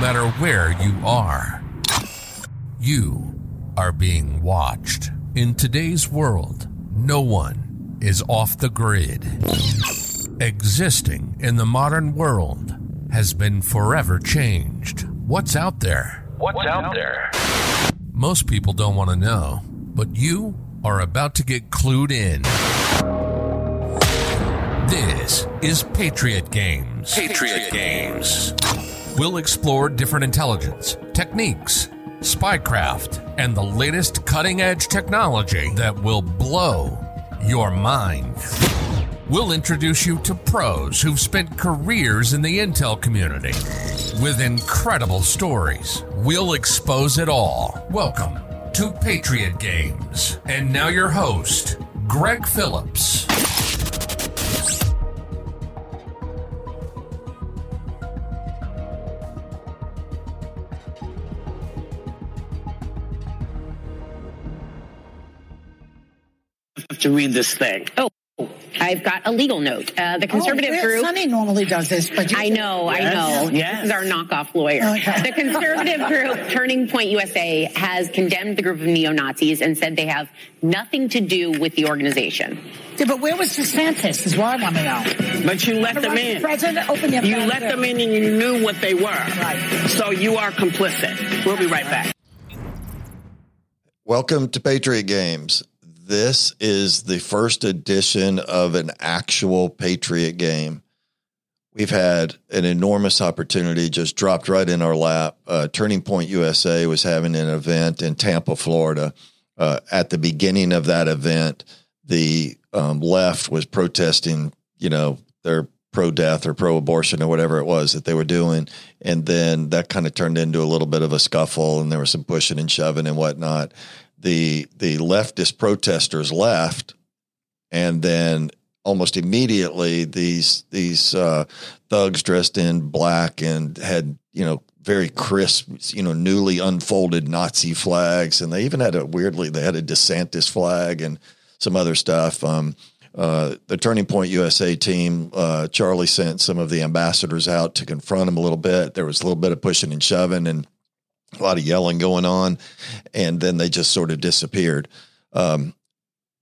matter where you are. You are being watched. In today's world, no one is off the grid. Existing in the modern world has been forever changed. What's out there? What's out there? Most people don't want to know, but you are about to get clued in. This is Patriot Games. Patriot Games. We'll explore different intelligence, techniques, spycraft, and the latest cutting edge technology that will blow your mind. We'll introduce you to pros who've spent careers in the intel community with incredible stories. We'll expose it all. Welcome to Patriot Games. And now your host, Greg Phillips. To read this thing. Oh, I've got a legal note. Uh, the conservative oh, group. Sunny normally does this, but you I know, Yes, I know. yes. This is our knockoff lawyer. Okay. The conservative group Turning Point USA has condemned the group of neo Nazis and said they have nothing to do with the organization. Yeah, but where was DeSantis? Is what I want to know. But you let The them in. president open your You let door. them in and you knew what they were. Right. So you are complicit. We'll be right back. Welcome to Patriot Games. This is the first edition of an actual Patriot game. We've had an enormous opportunity just dropped right in our lap. Uh, Turning Point USA was having an event in Tampa, Florida. Uh, at the beginning of that event, the um, left was protesting, you know, their pro death or pro abortion or whatever it was that they were doing. And then that kind of turned into a little bit of a scuffle and there was some pushing and shoving and whatnot. The the leftist protesters left and then almost immediately these these uh, thugs dressed in black and had you know very crisp you know newly unfolded Nazi flags and they even had a weirdly they had a DeSantis flag and some other stuff. Um, uh, the Turning Point USA team, uh, Charlie sent some of the ambassadors out to confront them a little bit. There was a little bit of pushing and shoving and a lot of yelling going on, and then they just sort of disappeared. Um,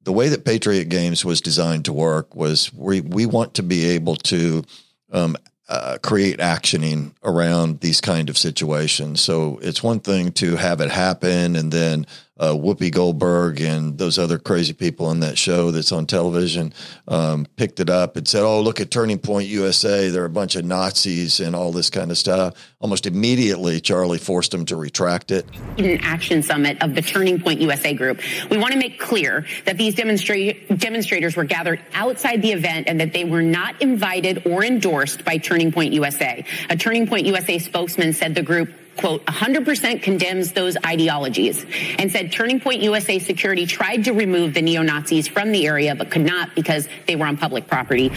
the way that Patriot Games was designed to work was we we want to be able to um, uh, create actioning around these kind of situations. So it's one thing to have it happen, and then uh, Whoopi Goldberg and those other crazy people on that show that's on television um, picked it up and said, "Oh, look at Turning Point USA. They're a bunch of Nazis and all this kind of stuff." Almost immediately, Charlie forced them to retract it. In an Action Summit of the Turning Point USA group. We want to make clear that these demonstra- demonstrators were gathered outside the event and that they were not invited or endorsed by Turning Point USA. A Turning Point USA spokesman said the group quote 100% condemns those ideologies and said Turning Point USA security tried to remove the neo-Nazis from the area but could not because they were on public property.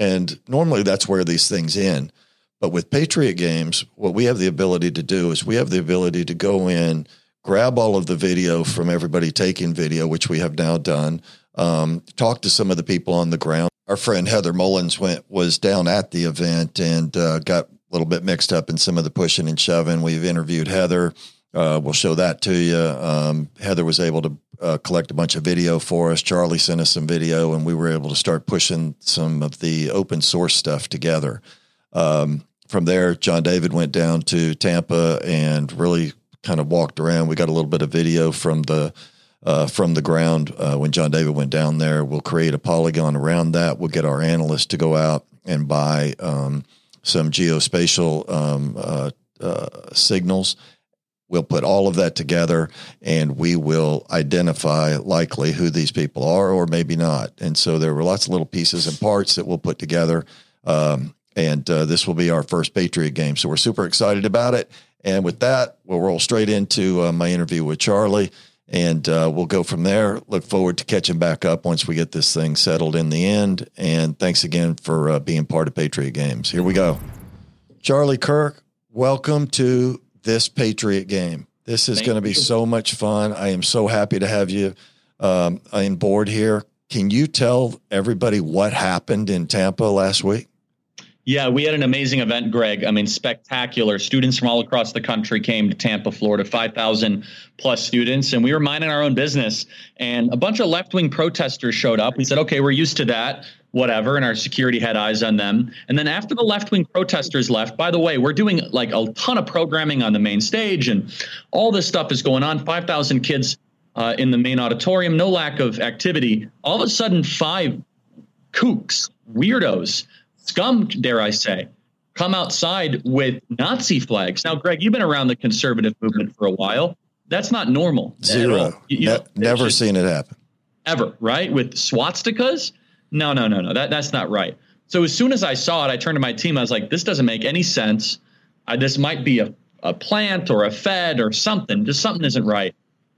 And normally that's where these things end. But with Patriot Games, what we have the ability to do is we have the ability to go in, grab all of the video from everybody taking video, which we have now done, um, talk to some of the people on the ground. Our friend Heather Mullins went was down at the event and uh, got little bit mixed up in some of the pushing and shoving. We've interviewed Heather. Uh, we'll show that to you. Um, Heather was able to uh, collect a bunch of video for us. Charlie sent us some video, and we were able to start pushing some of the open source stuff together. Um, from there, John David went down to Tampa and really kind of walked around. We got a little bit of video from the uh, from the ground uh, when John David went down there. We'll create a polygon around that. We'll get our analysts to go out and buy um, some geospatial um, uh, uh, signals. We'll put all of that together and we will identify likely who these people are or maybe not. And so there were lots of little pieces and parts that we'll put together. Um, and uh, this will be our first Patriot game. So we're super excited about it. And with that, we'll roll straight into uh, my interview with Charlie and uh, we'll go from there. Look forward to catching back up once we get this thing settled in the end. And thanks again for uh, being part of Patriot Games. Here we go. Charlie Kirk, welcome to this Patriot game. This is going to be so much fun. I am so happy to have you um, on board here. Can you tell everybody what happened in Tampa last week? Yeah, we had an amazing event, Greg. I mean, spectacular. Students from all across the country came to Tampa, Florida, 5,000 plus students, and we were minding our own business. And a bunch of left wing protesters showed up. We said, okay, we're used to that, whatever. And our security had eyes on them. And then after the left wing protesters left, by the way, we're doing like a ton of programming on the main stage, and all this stuff is going on. 5,000 kids uh, in the main auditorium, no lack of activity. All of a sudden, five kooks, weirdos, scum, dare I say, come outside with Nazi flags. Now, Greg, you've been around the conservative movement for a while. That's not normal. Zero. You, you ne- know, never just, seen it happen. Ever, right? With swastikas? No, no, no, no. That, that's not right. So as soon as I saw it, I turned to my team. I was like, this doesn't make any sense. Uh, this might be a, a plant or a Fed or something. Just something isn't right.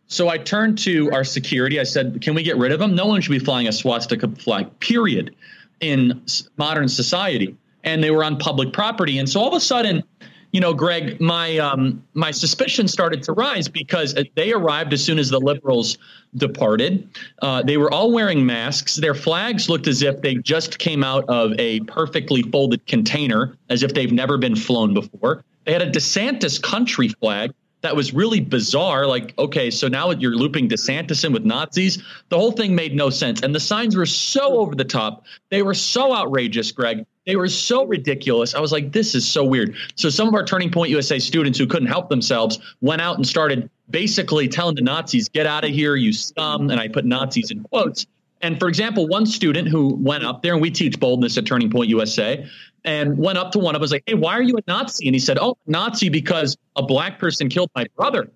So I turned to our security. I said, can we get rid of them? No one should be flying a swastika flag, period in modern society, and they were on public property. And so all of a sudden, you know, Greg, my um, my suspicion started to rise because they arrived as soon as the liberals departed. Uh, they were all wearing masks. Their flags looked as if they just came out of a perfectly folded container, as if they've never been flown before. They had a DeSantis country flag that was really bizarre. Like, okay, so now you're looping DeSantis in with Nazis. The whole thing made no sense. And the signs were so over the top. They were so outrageous, Greg. They were so ridiculous. I was like, this is so weird. So some of our Turning Point USA students who couldn't help themselves went out and started basically telling the Nazis, get out of here, you scum. And I put Nazis in quotes. And for example, one student who went up there, and we teach boldness at Turning Point USA, and went up to one of us like, "Hey, why are you a Nazi?" And he said, "Oh, Nazi because a black person killed my brother."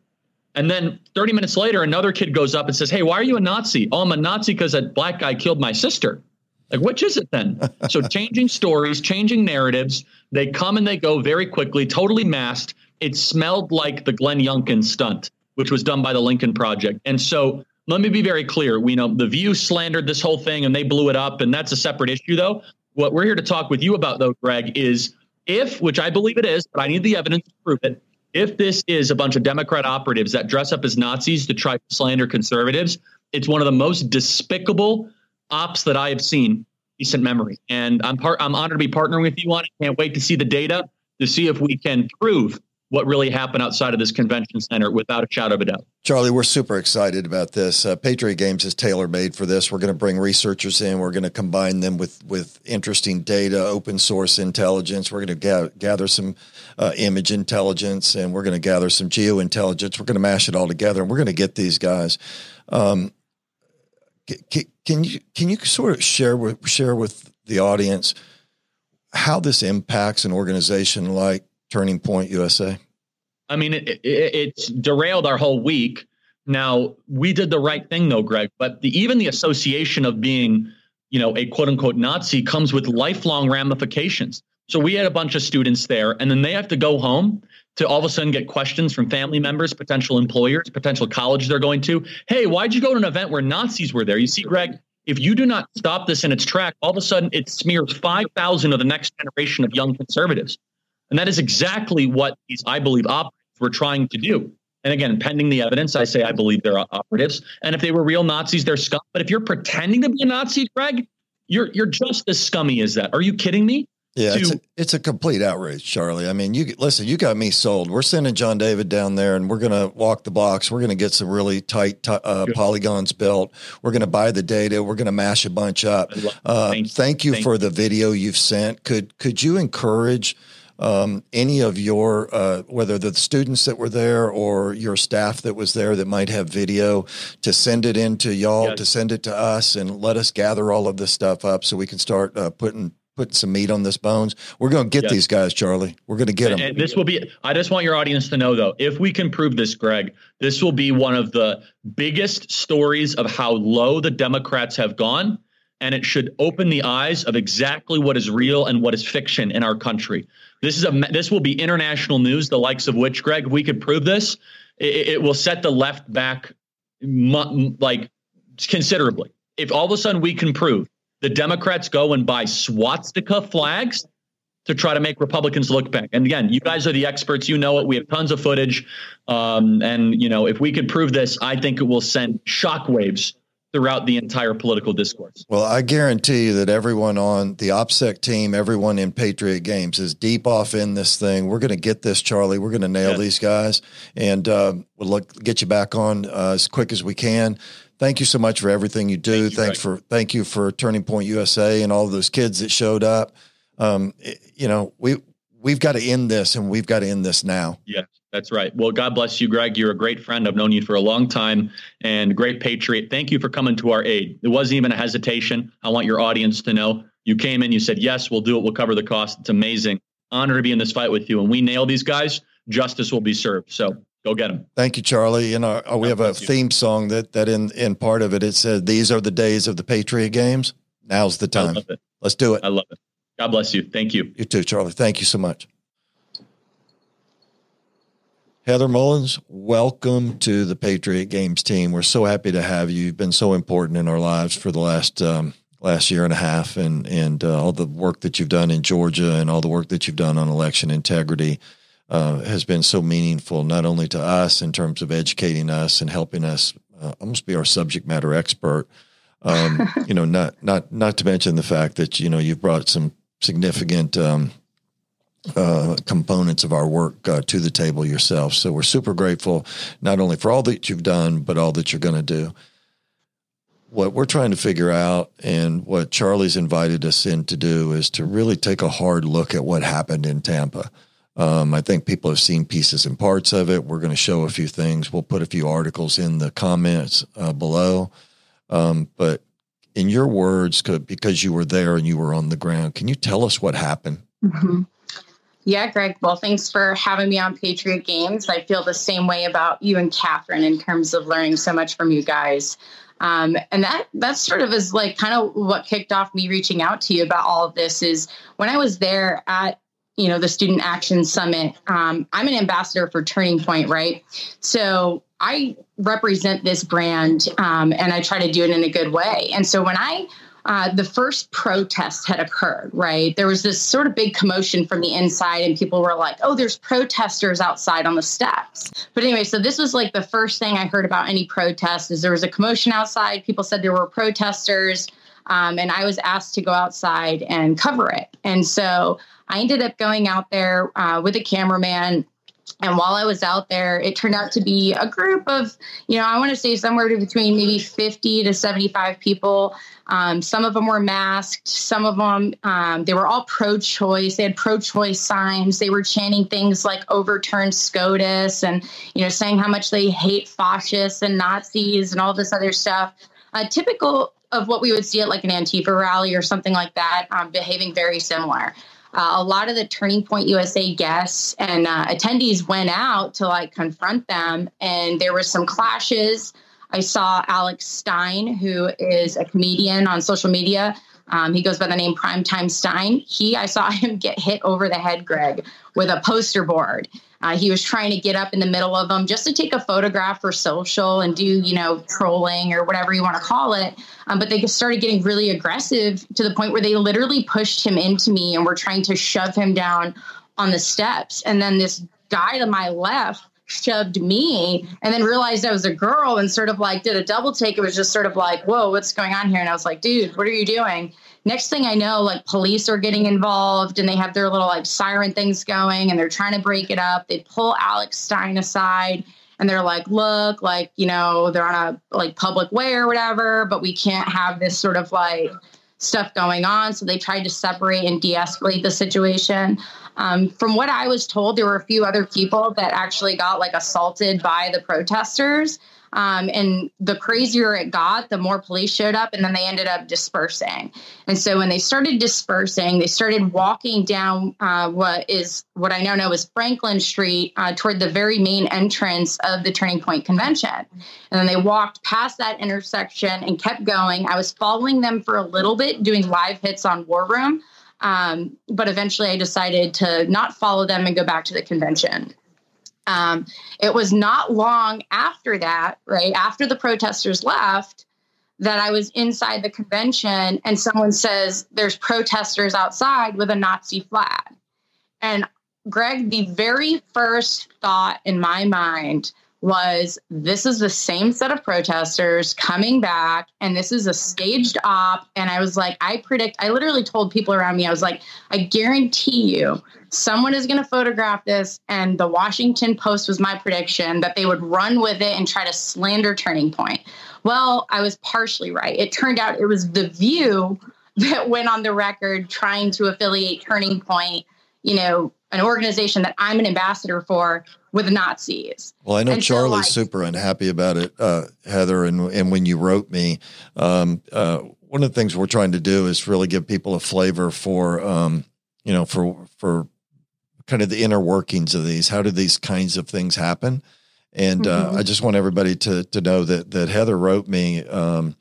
And then 30 minutes later, another kid goes up and says, "Hey, why are you a Nazi?" "Oh, I'm a Nazi because a black guy killed my sister." Like, which is it then? so changing stories, changing narratives, they come and they go very quickly, totally masked. It smelled like the Glenn Youngkin stunt, which was done by the Lincoln Project. And so let me be very clear. We know the View slandered this whole thing and they blew it up, and that's a separate issue, though. What we're here to talk with you about, though, Greg, is if, which I believe it is, but I need the evidence to prove it. If this is a bunch of Democrat operatives that dress up as Nazis to try to slander conservatives, it's one of the most despicable ops that I have seen recent memory. And I'm part I'm honored to be partnering with you on it. Can't wait to see the data to see if we can prove what really happened outside of this convention center without a shadow of a doubt. Charlie, we're super excited about this. Uh, Patriot Games is tailor made for this. We're going to bring researchers in. We're going to combine them with with interesting data, open source intelligence. We're going to ga- gather some uh, image intelligence, and we're going to gather some geo intelligence. We're going to mash it all together, and we're going to get these guys. Um, can, can you can you sort of share with share with the audience how this impacts an organization like Turning Point USA? I mean, it, it, it's derailed our whole week. Now we did the right thing, though, Greg. But the, even the association of being, you know, a quote unquote Nazi comes with lifelong ramifications. So we had a bunch of students there, and then they have to go home to all of a sudden get questions from family members, potential employers, potential college they're going to. Hey, why'd you go to an event where Nazis were there? You see, Greg, if you do not stop this in its track, all of a sudden it smears 5,000 of the next generation of young conservatives. And that is exactly what these, I believe, operatives were trying to do. And again, pending the evidence, I say I believe they're operatives. And if they were real Nazis, they're scum. But if you're pretending to be a Nazi, Greg, you're you're just as scummy as that. Are you kidding me? Yeah, to, it's, a, it's a complete outrage, Charlie. I mean, you listen. You got me sold. We're sending John David down there, and we're going to walk the box. We're going to get some really tight t- uh, polygons built. We're going to buy the data. We're going to mash a bunch up. Uh, thank, thank, you thank for you. the video you've sent. Could could you encourage um, any of your uh, whether the students that were there or your staff that was there that might have video to send it in to y'all yes. to send it to us and let us gather all of this stuff up so we can start uh, putting putting some meat on this bones. We're going to get yes. these guys, Charlie. We're going to get them. And this will be, I just want your audience to know, though, if we can prove this, Greg, this will be one of the biggest stories of how low the Democrats have gone. And it should open the eyes of exactly what is real and what is fiction in our country. This is a this will be international news, the likes of which, Greg, we could prove this, it, it will set the left back like considerably. If all of a sudden we can prove the Democrats go and buy swastika flags to try to make Republicans look back. And again, you guys are the experts. You know it. We have tons of footage. Um, and, you know, if we could prove this, I think it will send shockwaves throughout the entire political discourse. Well, I guarantee you that everyone on the OPSEC team, everyone in Patriot Games is deep off in this thing. We're going to get this, Charlie. We're going to nail these guys, and uh, we'll look, get you back on uh, as quick as we can. Thank you so much for everything you do. Thank you, Thanks for thank you for Turning Point USA and all those kids that showed up. Um, it- you know, we we've got to end this, and we've got to end this now. Yeah, that's right. Well, God bless you, Greg. You're a great friend. I've known you for a long time and great patriot. Thank you for coming to our aid. It wasn't even a hesitation. I want your audience to know you came in, you said, Yes, we'll do it. We'll cover the cost. It's amazing. Honor to be in this fight with you. And we nail these guys, justice will be served. So go get them. Thank you, Charlie. And uh, we have a theme song that that in in part of it it said, "These are the days of the Patriot Games. Now's the time. Let's do it." I love it. God bless you. Thank you. You too, Charlie. Thank you so much. Heather Mullins, welcome to the Patriot Games team. We're so happy to have you. You've been so important in our lives for the last um, last year and a half, and and uh, all the work that you've done in Georgia and all the work that you've done on election integrity uh, has been so meaningful, not only to us in terms of educating us and helping us uh, almost be our subject matter expert. Um, you know, not not not to mention the fact that you know you've brought some significant um, uh, components of our work uh, to the table yourself. So we're super grateful, not only for all that you've done, but all that you're going to do. What we're trying to figure out, and what Charlie's invited us in to do, is to really take a hard look at what happened in Tampa. Um, I think people have seen pieces and parts of it. We're going to show a few things. We'll put a few articles in the comments uh, below. Um, but in your words, because you were there and you were on the ground, can you tell us what happened? hmm Yeah, Greg. Well, thanks for having me on Patriot Games. I feel the same way about you and Catherine in terms of learning so much from you guys. Um, and that that sort of is like kind of what kicked off me reaching out to you about all of this is when I was there at you know the Student Action Summit. Um, I'm an ambassador for Turning Point, right? So I represent this brand, um, and I try to do it in a good way. And so when I uh, the first protest had occurred, right? There was this sort of big commotion from the inside, and people were like, oh, there's protesters outside on the steps. But anyway, so this was like the first thing I heard about any protest is there was a commotion outside. People said there were protesters, um, and I was asked to go outside and cover it. And so I ended up going out there uh, with a cameraman. And while I was out there, it turned out to be a group of, you know, I want to say somewhere between maybe 50 to 75 people. Um, some of them were masked. Some of them, um, they were all pro choice. They had pro choice signs. They were chanting things like overturn SCOTUS and, you know, saying how much they hate fascists and Nazis and all this other stuff. Uh, typical of what we would see at like an Antifa rally or something like that, um, behaving very similar. Uh, a lot of the Turning Point USA guests and uh, attendees went out to like confront them, and there were some clashes. I saw Alex Stein, who is a comedian on social media. Um, he goes by the name Primetime Stein. He, I saw him get hit over the head, Greg, with a poster board. Uh, he was trying to get up in the middle of them just to take a photograph for social and do, you know, trolling or whatever you want to call it. Um, but they started getting really aggressive to the point where they literally pushed him into me and were trying to shove him down on the steps. And then this guy to my left shoved me and then realized I was a girl and sort of like did a double take. It was just sort of like, whoa, what's going on here? And I was like, dude, what are you doing? Next thing I know, like police are getting involved and they have their little like siren things going and they're trying to break it up. They pull Alex Stein aside and they're like, look, like, you know, they're on a like public way or whatever, but we can't have this sort of like stuff going on. So they tried to separate and de escalate the situation. Um, from what I was told, there were a few other people that actually got like assaulted by the protesters. Um, and the crazier it got, the more police showed up, and then they ended up dispersing. And so when they started dispersing, they started walking down uh, what is what I now know is Franklin Street uh, toward the very main entrance of the Turning Point Convention. And then they walked past that intersection and kept going. I was following them for a little bit, doing live hits on War Room. Um, but eventually I decided to not follow them and go back to the convention. Um, it was not long after that, right after the protesters left, that I was inside the convention and someone says there's protesters outside with a Nazi flag. And Greg, the very first thought in my mind was this is the same set of protesters coming back and this is a staged op. And i was like i predict i literally told people around me i was like i guarantee you someone is going to photograph this. And the washington post was my prediction that they would run with it and try to slander turning point. Well i was partially right. It turned out it was the view that went on the record trying to affiliate turning point you know an organization that i'm an ambassador for with Nazis. Well, I know And so, Charlie's like- super unhappy about it, uh, Heather. And and when you wrote me, um, uh, one of the things we're trying to do is really give people a flavor for, um, you know, for for kind of the inner workings of these. How do these kinds of things happen? And uh, Mhm. I just want everybody to to know that that Heather wrote me, um,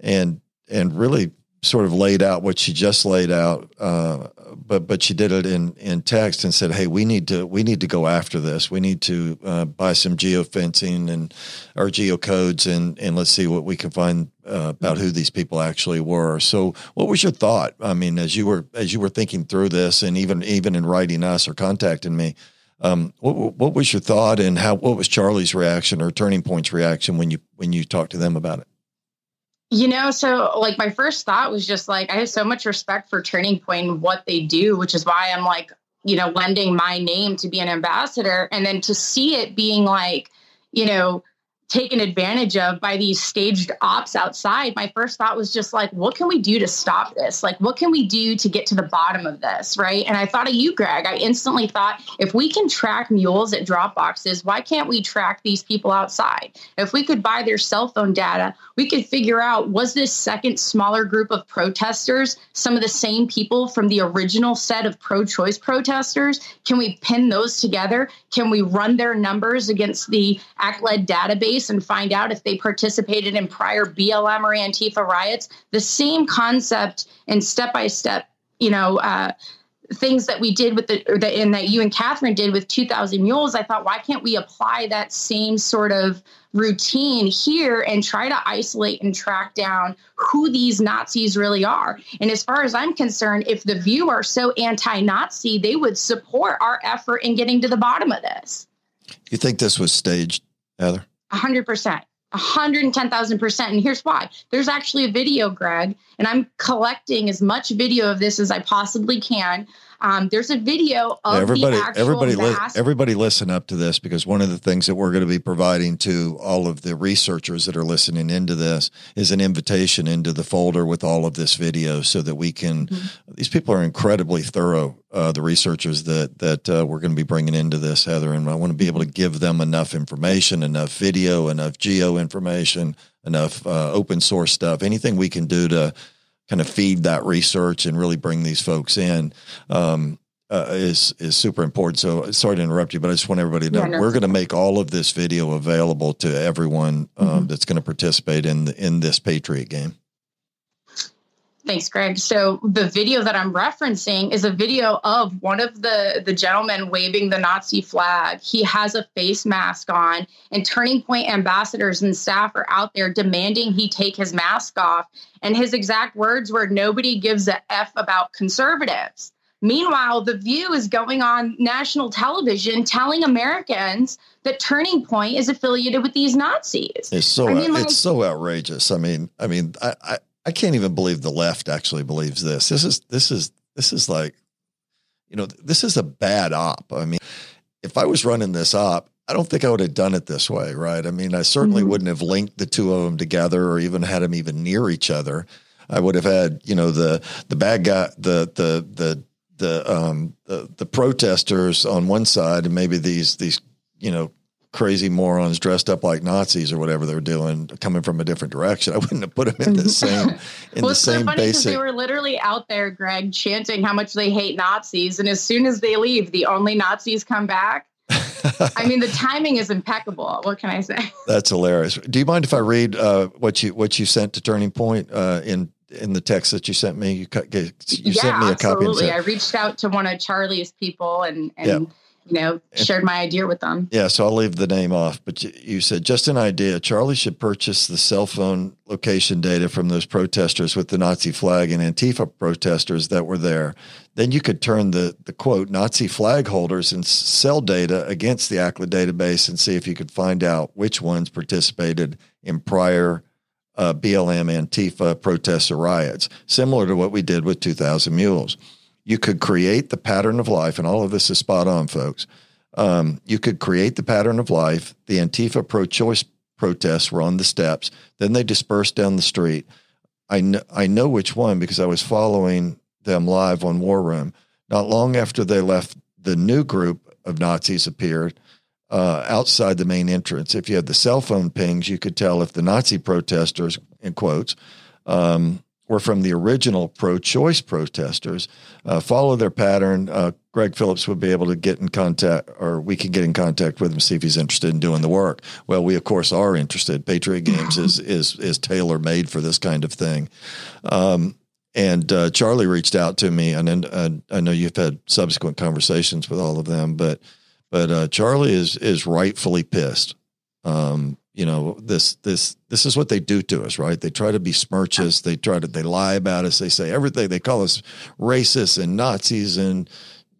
and and really sort of laid out what she just laid out, uh, but but she did it in in text and said, "Hey, we need to we need to go after this. We need to uh, buy some geofencing and or geocodes and and let's see what we can find uh, about who these people actually were." So, what was your thought? I mean, as you were as you were thinking through this, and even even in writing us or contacting me. Um, what, what was your thought, and how? What was Charlie's reaction or Turning Point's reaction when you when you talked to them about it? You know, so like my first thought was just like, I have so much respect for Turning Point and what they do, which is why I'm like, you know, lending my name to be an ambassador. And then to see it being like, you know, taken advantage of by these staged ops outside, my first thought was just like, what can we do to stop this? Like, what can we do to get to the bottom of this? Right. And I thought of you, Greg. I instantly thought, if we can track mules at drop boxes, why can't we track these people outside? If we could buy their cell phone data, we could figure out was this second smaller group of protesters some of the same people from the original set of pro choice protesters? Can we pin those together? Can we run their numbers against the ACLED database and find out if they participated in prior BLM or Antifa riots? The same concept and step by step, you know, uh, things that we did with the, that and that you and Catherine did with 2000 mules, I thought, why can't we apply that same sort of routine here and try to isolate and track down who these Nazis really are? And as far as I'm concerned, if the View are so anti-Nazi, they would support our effort in getting to the bottom of this. You think this was staged, Heather? 100%. 110,000%. And here's why. There's actually a video, Greg, and I'm collecting as much video of this as I possibly can. Um, there's a video of everybody, the actual everybody, li- everybody, listen up to this because one of the things that we're going to be providing to all of the researchers that are listening into this is an invitation into the folder with all of this video, so that we can. Mm-hmm. These people are incredibly thorough. Uh, the researchers that that uh, we're going to be bringing into this, Heather, and I want to be able to give them enough information, enough video, enough geo information, enough uh, open source stuff, anything we can do to kind of feed that research and really bring these folks in um, uh, is is super important. So sorry to interrupt you, but I just want everybody to know Yeah, no, we're going to make all of this video available to everyone um, Mm-hmm. that's going to participate in the, in this Patriot game. Thanks, Greg. So the video that I'm referencing is a video of one of the the gentlemen waving the Nazi flag. He has a face mask on, and Turning Point ambassadors and staff are out there demanding he take his mask off. And his exact words were, "Nobody gives a f about conservatives." Meanwhile, The View is going on national television telling Americans that Turning Point is affiliated with these Nazis. It's so I mean, like- it's so outrageous. I mean, I mean, I, I I can't even believe the left actually believes this. This is this is this is like, you know, this is a bad op. I mean, if I was running this op, I don't think I would have done it this way, right? I mean, I certainly Mhm. wouldn't have linked the two of them together or even had them even near each other. I would have had, you know, the the bad guy, the the the the um the, the protesters on one side, and maybe these these you know crazy morons dressed up like Nazis or whatever they're doing, coming from a different direction. I wouldn't have put them in the same in well, the it's so same funny because basic. they were literally out there, Greg, chanting how much they hate Nazis, and as soon as they leave, the only Nazis come back. I mean, the timing is impeccable. What can I say? That's hilarious. Do you mind if I read uh, what you what you sent to Turning Point uh, in in the text that you sent me? You, cut- you yeah, sent me a copy. absolutely. I reached out to one of Charlie's people, and and Yeah. You know, shared my idea with them. Yeah, so I'll leave the name off, but you, said just an idea. Charlie should purchase the cell phone location data from those protesters with the Nazi flag and Antifa protesters that were there. Then you could turn the the quote Nazi flag holders and cell data against the ACLED database and see if you could find out which ones participated in prior uh, BLM Antifa protests or riots, similar to what we did with 2,000 Mules. You could create the pattern of life, and all of this is spot on, folks. Um, you could create the pattern of life. The Antifa pro choice protests were on the steps. Then they dispersed down the street. I know, I know which one because I was following them live on War Room. Not long after they left, the new group of Nazis appeared uh, outside the main entrance. If you had the cell phone pings, you could tell if the Nazi protesters, in quotes, um, were from the original pro-choice protesters. Uh, follow their pattern. Uh, Greg Phillips would be able to get in contact, or we could get in contact with him see if he's interested in doing the work. Well, we of course are interested. Patriot Games is is is tailor made for this kind of thing. Um, and uh, Charlie reached out to me, and, and I know you've had subsequent conversations with all of them, but but uh, Charlie is is rightfully pissed. Um, you know this this this is what they do to us right? They try to besmirch us they try to they lie about us. They say everything. They call us racists and nazis and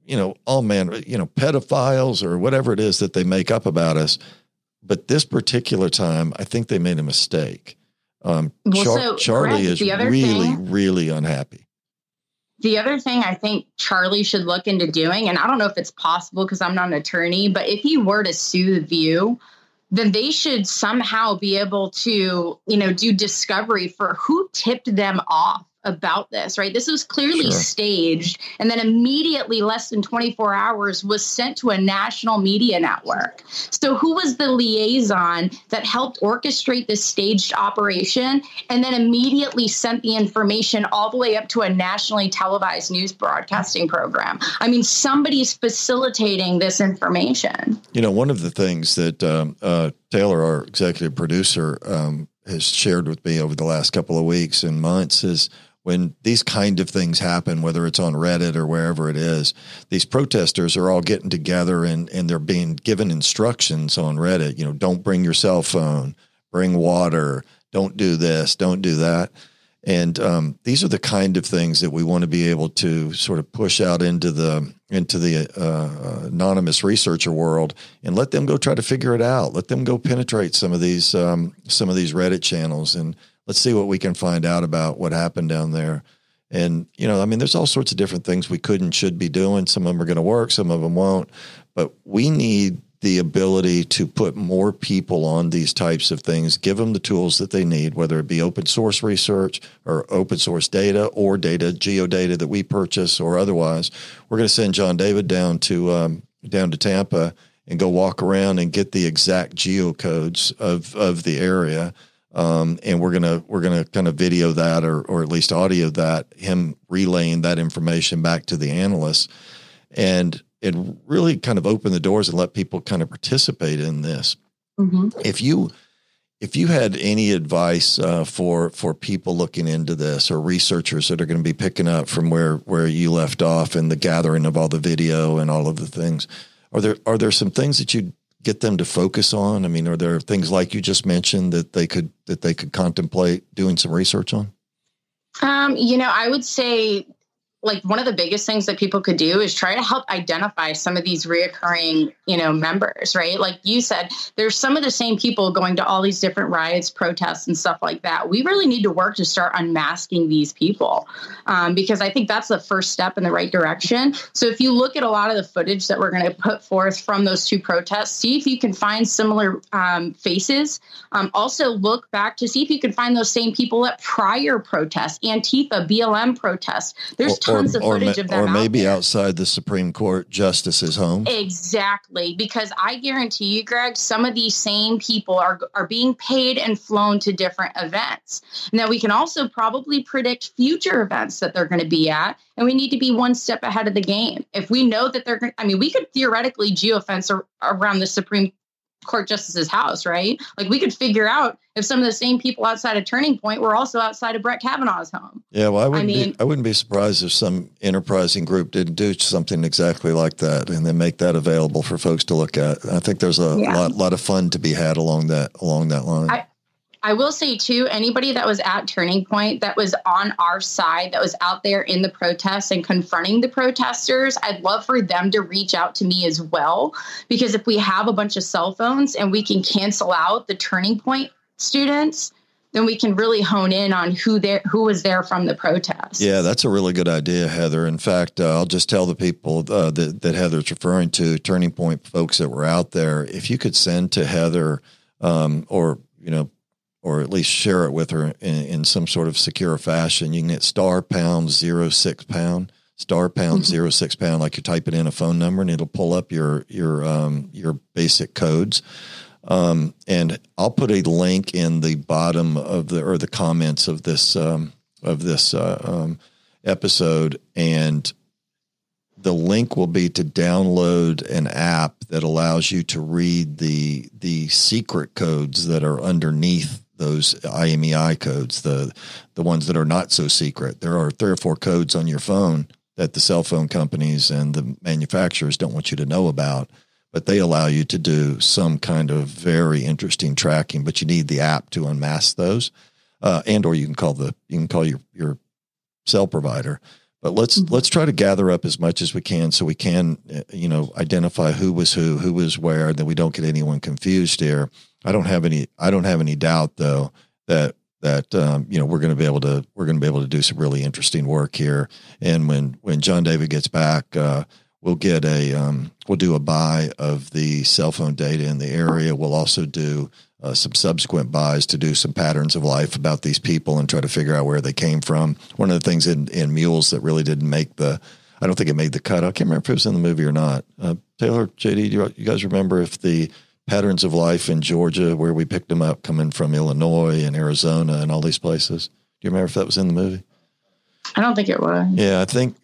you know all man you know pedophiles or whatever it is that they make up about us. But this particular time i think they made a mistake. Um, Well, Char- so, charlie is really thing- really unhappy. The other thing I think Charlie should look into doing, and I don't know if it's possible because I'm not an attorney, but if he were to sue the View, then they should somehow be able to, you know, do discovery for who tipped them off about this, right? This was clearly Sure. staged and then immediately less than 24 hours was sent to a national media network. So who was the liaison that helped orchestrate this staged operation and then immediately sent the information all the way up to a nationally televised news broadcasting program? I mean, somebody's facilitating this information. You know, one of the things that um, uh, Taylor, our executive producer, um, has shared with me over the last couple of weeks and months is when these kind of things happen, whether it's on Reddit or wherever it is, these protesters are all getting together and, and they're being given instructions on Reddit. You know, don't bring your cell phone, bring water, don't do this, don't do that. And um, these are the kind of things that we want to be able to sort of push out into the into the uh, anonymous researcher world and let them go try to figure it out. Let them go penetrate some of these um, some of these Reddit channels and let's see what we can find out about what happened down there. And you know, I mean, there's all sorts of different things we could and should be doing. Some of them are going to work, some of them won't. But we need the ability to put more people on these types of things, give them the tools that they need, whether it be open source research or open source data or data, geodata that we purchase or otherwise. We're going to send John David down to um, down to Tampa and go walk around and get the exact geocodes of of the area. Um, and we're gonna we're gonna kind of video that or or at least audio that him relaying that information back to the analysts, and it really kind of open the doors and let people kind of participate in this. If you if you had any advice uh, for for people looking into this or researchers that are going to be picking up from where where you left off in the gathering of all the video and all of the things, are there are there some things that you get them to focus on? I mean, are there things like you just mentioned that they could that they could contemplate doing some research on? Um, you know, I would say like one of the biggest things that people could do is try to help identify some of these reoccurring, you know, members, right? Like you said, there's some of the same people going to all these different riots, protests, and stuff like that. We really need to work to start unmasking these people um, because I think that's the first step in the right direction. So if you look at a lot of the footage that we're going to put forth from those two protests, see if you can find similar um, faces. Um, also look back to see if you can find those same people at prior protests, Antifa, BLM protests. There's tons of footage ma- of them or maybe outside the Supreme Court justice's home. Exactly, because I guarantee you, Greg, some of these same people are are being paid and flown to different events. Now we can also probably predict future events that they're going to be at, and we need to be one step ahead of the game. If we know that they're, I mean, we could theoretically geofence ar- around the Supreme court justice's house, right? Like we could figure out if some of the same people outside of Turning Point were also outside of Brett Kavanaugh's home. Yeah, well, I wouldn't mean- be I wouldn't be surprised if some enterprising group didn't do something exactly like that and then make that available for folks to look at. I think there's a Yeah. lot lot of fun to be had along that along that line. I- I will say too, anybody that was at Turning Point that was on our side, that was out there in the protests and confronting the protesters, I'd love for them to reach out to me as well. Because if we have a bunch of cell phones and we can cancel out the Turning Point students, then we can really hone in on who there who was there from the protest. Yeah, that's a really good idea, Heather. In fact, uh, I'll just tell the people uh, that, that Heather's referring to, Turning Point folks that were out there, if you could send to Heather um, or, you know, or at least share it with her in, in some sort of secure fashion, you can hit star pound zero six pound, star pound zero six pound, like you're typing in a phone number and it'll pull up your, your, um, your basic codes. Um, and I'll put a link in the bottom of the or the comments of this um, of this uh, um, episode, and the link will be to download an app that allows you to read the the secret codes that are underneath those IMEI codes, the the ones that are not so secret. There are three or four codes on your phone that the cell phone companies and the manufacturers don't want you to know about but they allow you to do some kind of very interesting tracking. But you need the app to unmask those, uh, and or you can call the you can call your your cell provider. But let's let's try to gather up as much as we can so we can uh, you know identify who was who, who was where, that we don't get anyone confused here. I don't have any I don't have any doubt though that that um, you know we're going to be able to we're going to be able to do some really interesting work here. And when when John David gets back, uh, we'll get a um, we'll do a buy of the cell phone data in the area. We'll also do uh, some subsequent buys to do some patterns of life about these people and try to figure out where they came from. One of the things in in mules that really didn't make the I don't think it made the cut. I can't remember if it was in the movie or not. Uh, Taylor, JD, do you, you guys remember if the patterns of life in Georgia, where we picked them up, coming from Illinois and Arizona and all these places? Do you remember if that was in the movie? I don't think it was. Yeah, I think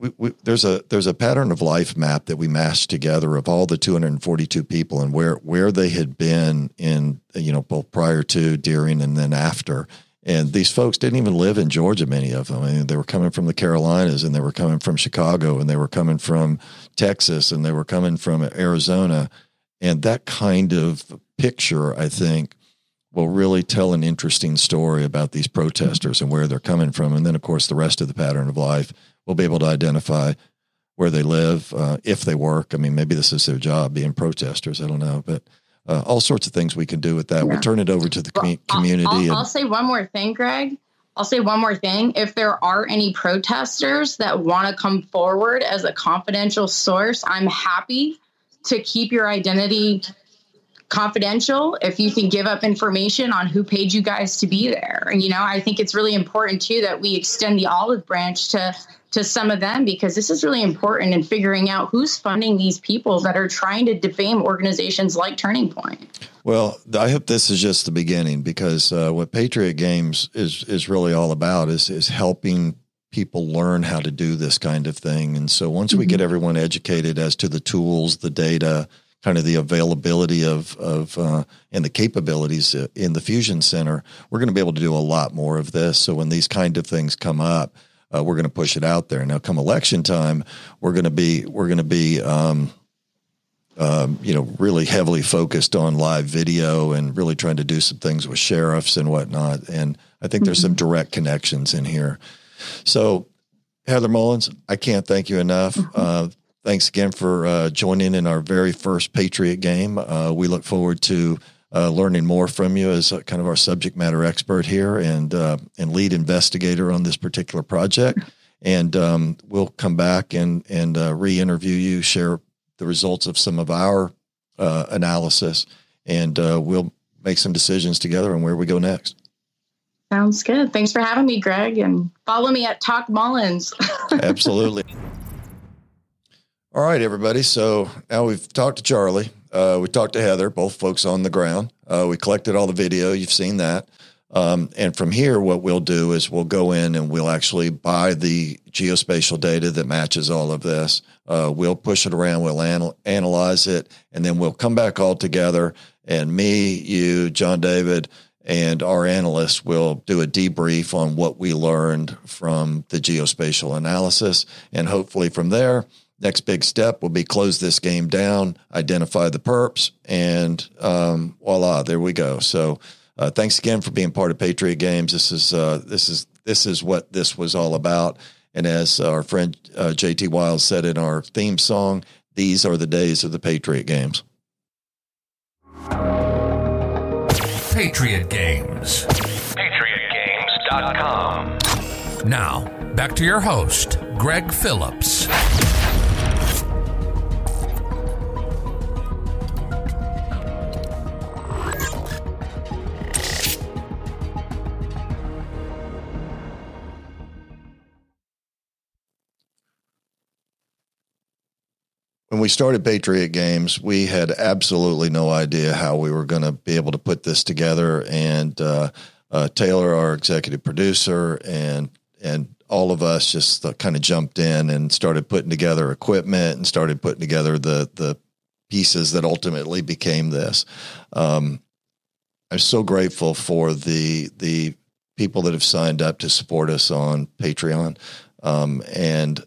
we, we, there's a there's a pattern of life map that we mashed together of all the 242 people and where where they had been in you know both prior to, during, and then after. And these folks didn't even live in Georgia. Many of them. I mean, they were coming from the Carolinas, and they were coming from Chicago, and they were coming from Texas, and they were coming from Arizona. And that kind of picture, I think, will really tell an interesting story about these protesters and where they're coming from. And then, of course, the rest of the pattern of life we'll be able to identify where they live, uh, if they work. I mean, maybe this is their job being protesters. I don't know, but uh, all sorts of things we can do with that. We'll turn it over to the commu- I'll- community. I'll, and, I'll say one more thing, Greg. I'll say one more thing. If there are any protesters that want to come forward as a confidential source, I'm happy to keep your identity confidential if you can give up information on who paid you guys to be there. And you know, I think it's really important too that we extend the olive branch to to some of them because this is really important in figuring out who's funding these people that are trying to defame organizations like Turning Point. Well, I hope this is just the beginning because uh, what Patriot Games is is really all about is is helping people learn how to do this kind of thing. And so once we get everyone educated as to the tools, the data, kind of the availability of of uh, and the capabilities uh, in the Fusion Center, we're going to be able to do a lot more of this. So when these kind of things come up, uh, we're going to push it out there. Now, come election time, we're going to be we're going to be um, um, you know, really heavily focused on live video and really trying to do some things with sheriffs and whatnot. And I think there's some direct connections in here. So, Heather Mullins, I can't thank you enough. Uh, thanks again for uh, joining in our very first Patriot game. Uh, we look forward to uh, learning more from you as uh, kind of our subject matter expert here and uh, and lead investigator on this particular project. And um, we'll come back and and uh, re-interview you, share the results of some of our uh, analysis, and uh, we'll make some decisions together on where we go next. Sounds good. Thanks for having me, Greg. And follow me at Talk Mullins. Absolutely. All right, everybody. So now we've talked to Charlie. Uh, we talked to Heather, both folks on the ground. Uh, we collected all the video. You've seen that. Um, and from here, what we'll do is we'll go in and we'll actually buy the geospatial data that matches all of this. Uh, we'll push it around, we'll anal- analyze it, and then we'll come back all together. And me, you, John David, and our analysts will do a debrief on what we learned from the geospatial analysis. And hopefully, from there, next big step will be close this game down, identify the perps, and um, voila, there we go. So, uh, thanks again for being part of Patriot Games. This is uh, this is this is what this was all about. And as our friend uh, JT Wild said in our theme song, these are the days of the Patriot Games. Patriot Games. PatriotGames.com. Now, back to your host, Greg Phillips. When we started Patriot Games, we had absolutely no idea how we were going to be able to put this together. And uh, uh, Taylor, our executive producer, and and all of us just uh, kind of jumped in and started putting together equipment and started putting together the the pieces that ultimately became this. Um, I'm so grateful for the the people that have signed up to support us on Patreon. Um, and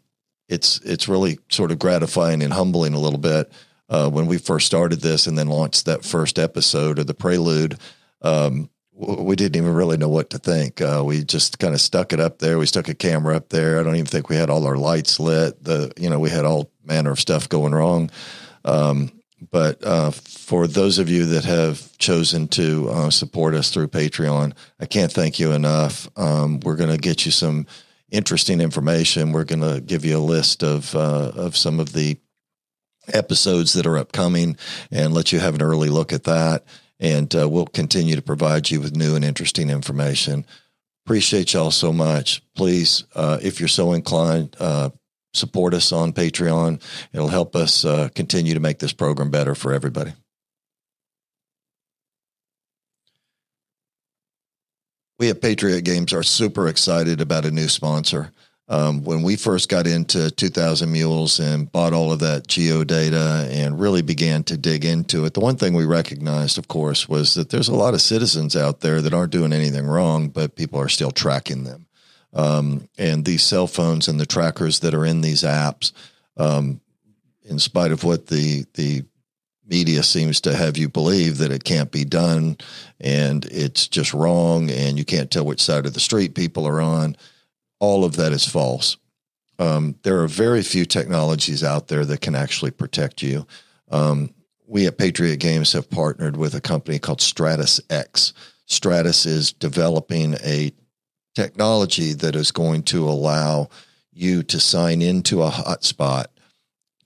it's it's really sort of gratifying and humbling a little bit uh, when we first started this and then launched that first episode of the prelude. Um, we didn't even really know what to think. Uh, we just kind of stuck it up there. We stuck a camera up there. I don't even think we had all our lights lit. The you know we had all manner of stuff going wrong. Um, but uh, for those of you that have chosen to uh, support us through Patreon, I can't thank you enough. Um, we're going to get you some interesting information. We're going to give you a list of uh, of some of the episodes that are upcoming and let you have an early look at that. And uh, we'll continue to provide you with new and interesting information. Appreciate y'all so much. Please, uh, if you're so inclined, uh, support us on Patreon. It'll help us uh, continue to make this program better for everybody. We at Patriot Games are super excited about a new sponsor. Um, when we first got into 2000 Mules and bought all of that geo data and really began to dig into it, the one thing we recognized, of course, was that there's a lot of citizens out there that aren't doing anything wrong, but people are still tracking them. Um, and these cell phones and the trackers that are in these apps, um, in spite of what the the media seems to have you believe that it can't be done and it's just wrong and you can't tell which side of the street people are on. All of that is false. Um, there are very few technologies out there that can actually protect you. Um, we at Patriot Games have partnered with a company called Stratus X. Stratus is developing a technology that is going to allow you to sign into a hotspot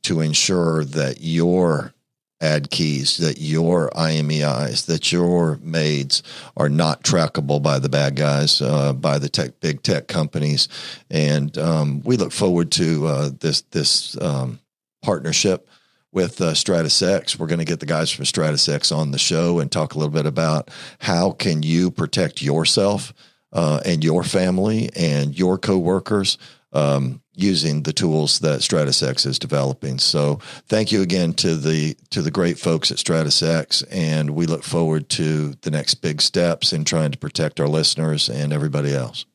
to ensure that your ad keys that your IMEIs, that your maids are not trackable by the bad guys, uh, by the tech, big tech companies. And um, we look forward to uh, this, this um, partnership with uh, Stratus X. We're going to get the guys from Stratus X on the show and talk a little bit about how can you protect yourself uh, and your family and your coworkers um, using the tools that Stratus X is developing. So thank you again to the to the great folks at Stratus X, and we look forward to the next big steps in trying to protect our listeners and everybody else.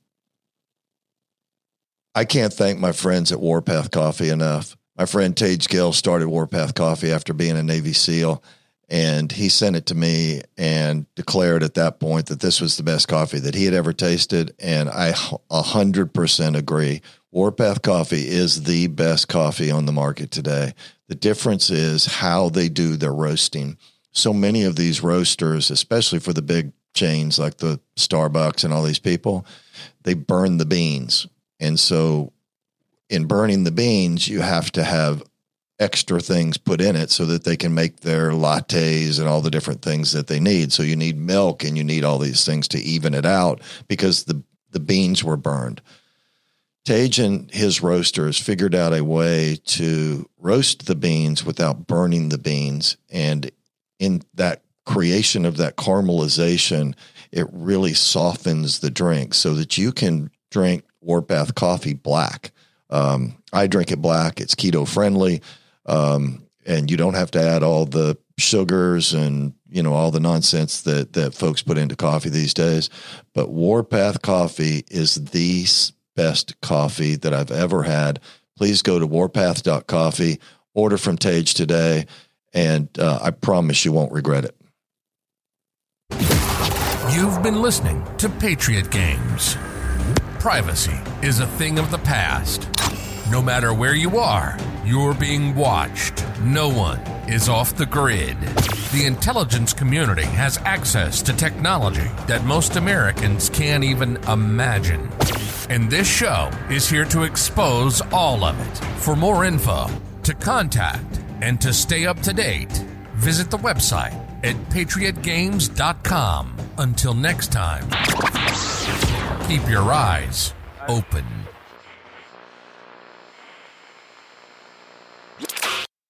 I can't thank my friends at Warpath Coffee enough. My friend Tage Gill started Warpath Coffee after being a Navy SEAL, and he sent it to me and declared at that point that this was the best coffee that he had ever tasted. And I 100% agree. Warpath Coffee is the best coffee on the market today. The difference is how they do their roasting. So many of these roasters, especially for the big chains like the Starbucks and all these people, they burn the beans. And so in burning the beans, you have to have extra things put in it so that they can make their lattes and all the different things that they need. So you need milk and you need all these things to even it out because the the beans were burned. Tage and his roasters figured out a way to roast the beans without burning the beans. And in that creation of that caramelization, it really softens the drink so that you can drink Warpath coffee black. Um, I drink it black. It's keto friendly, um, and you don't have to add all the sugars and you know all the nonsense that that folks put into coffee these days. But Warpath coffee is the best coffee that I've ever had. Please go to warpath.coffee, order from Tage today, and uh, I promise you won't regret it. You've been listening to Patriot Games. Privacy is a thing of the past. No matter where you are, you're being watched. No one is off the grid. The intelligence community has access to technology that most Americans can't even imagine. And this show is here to expose all of it. For more info, to contact, and to stay up to date, visit the website at patriotgames.com. Until next time, keep your eyes open.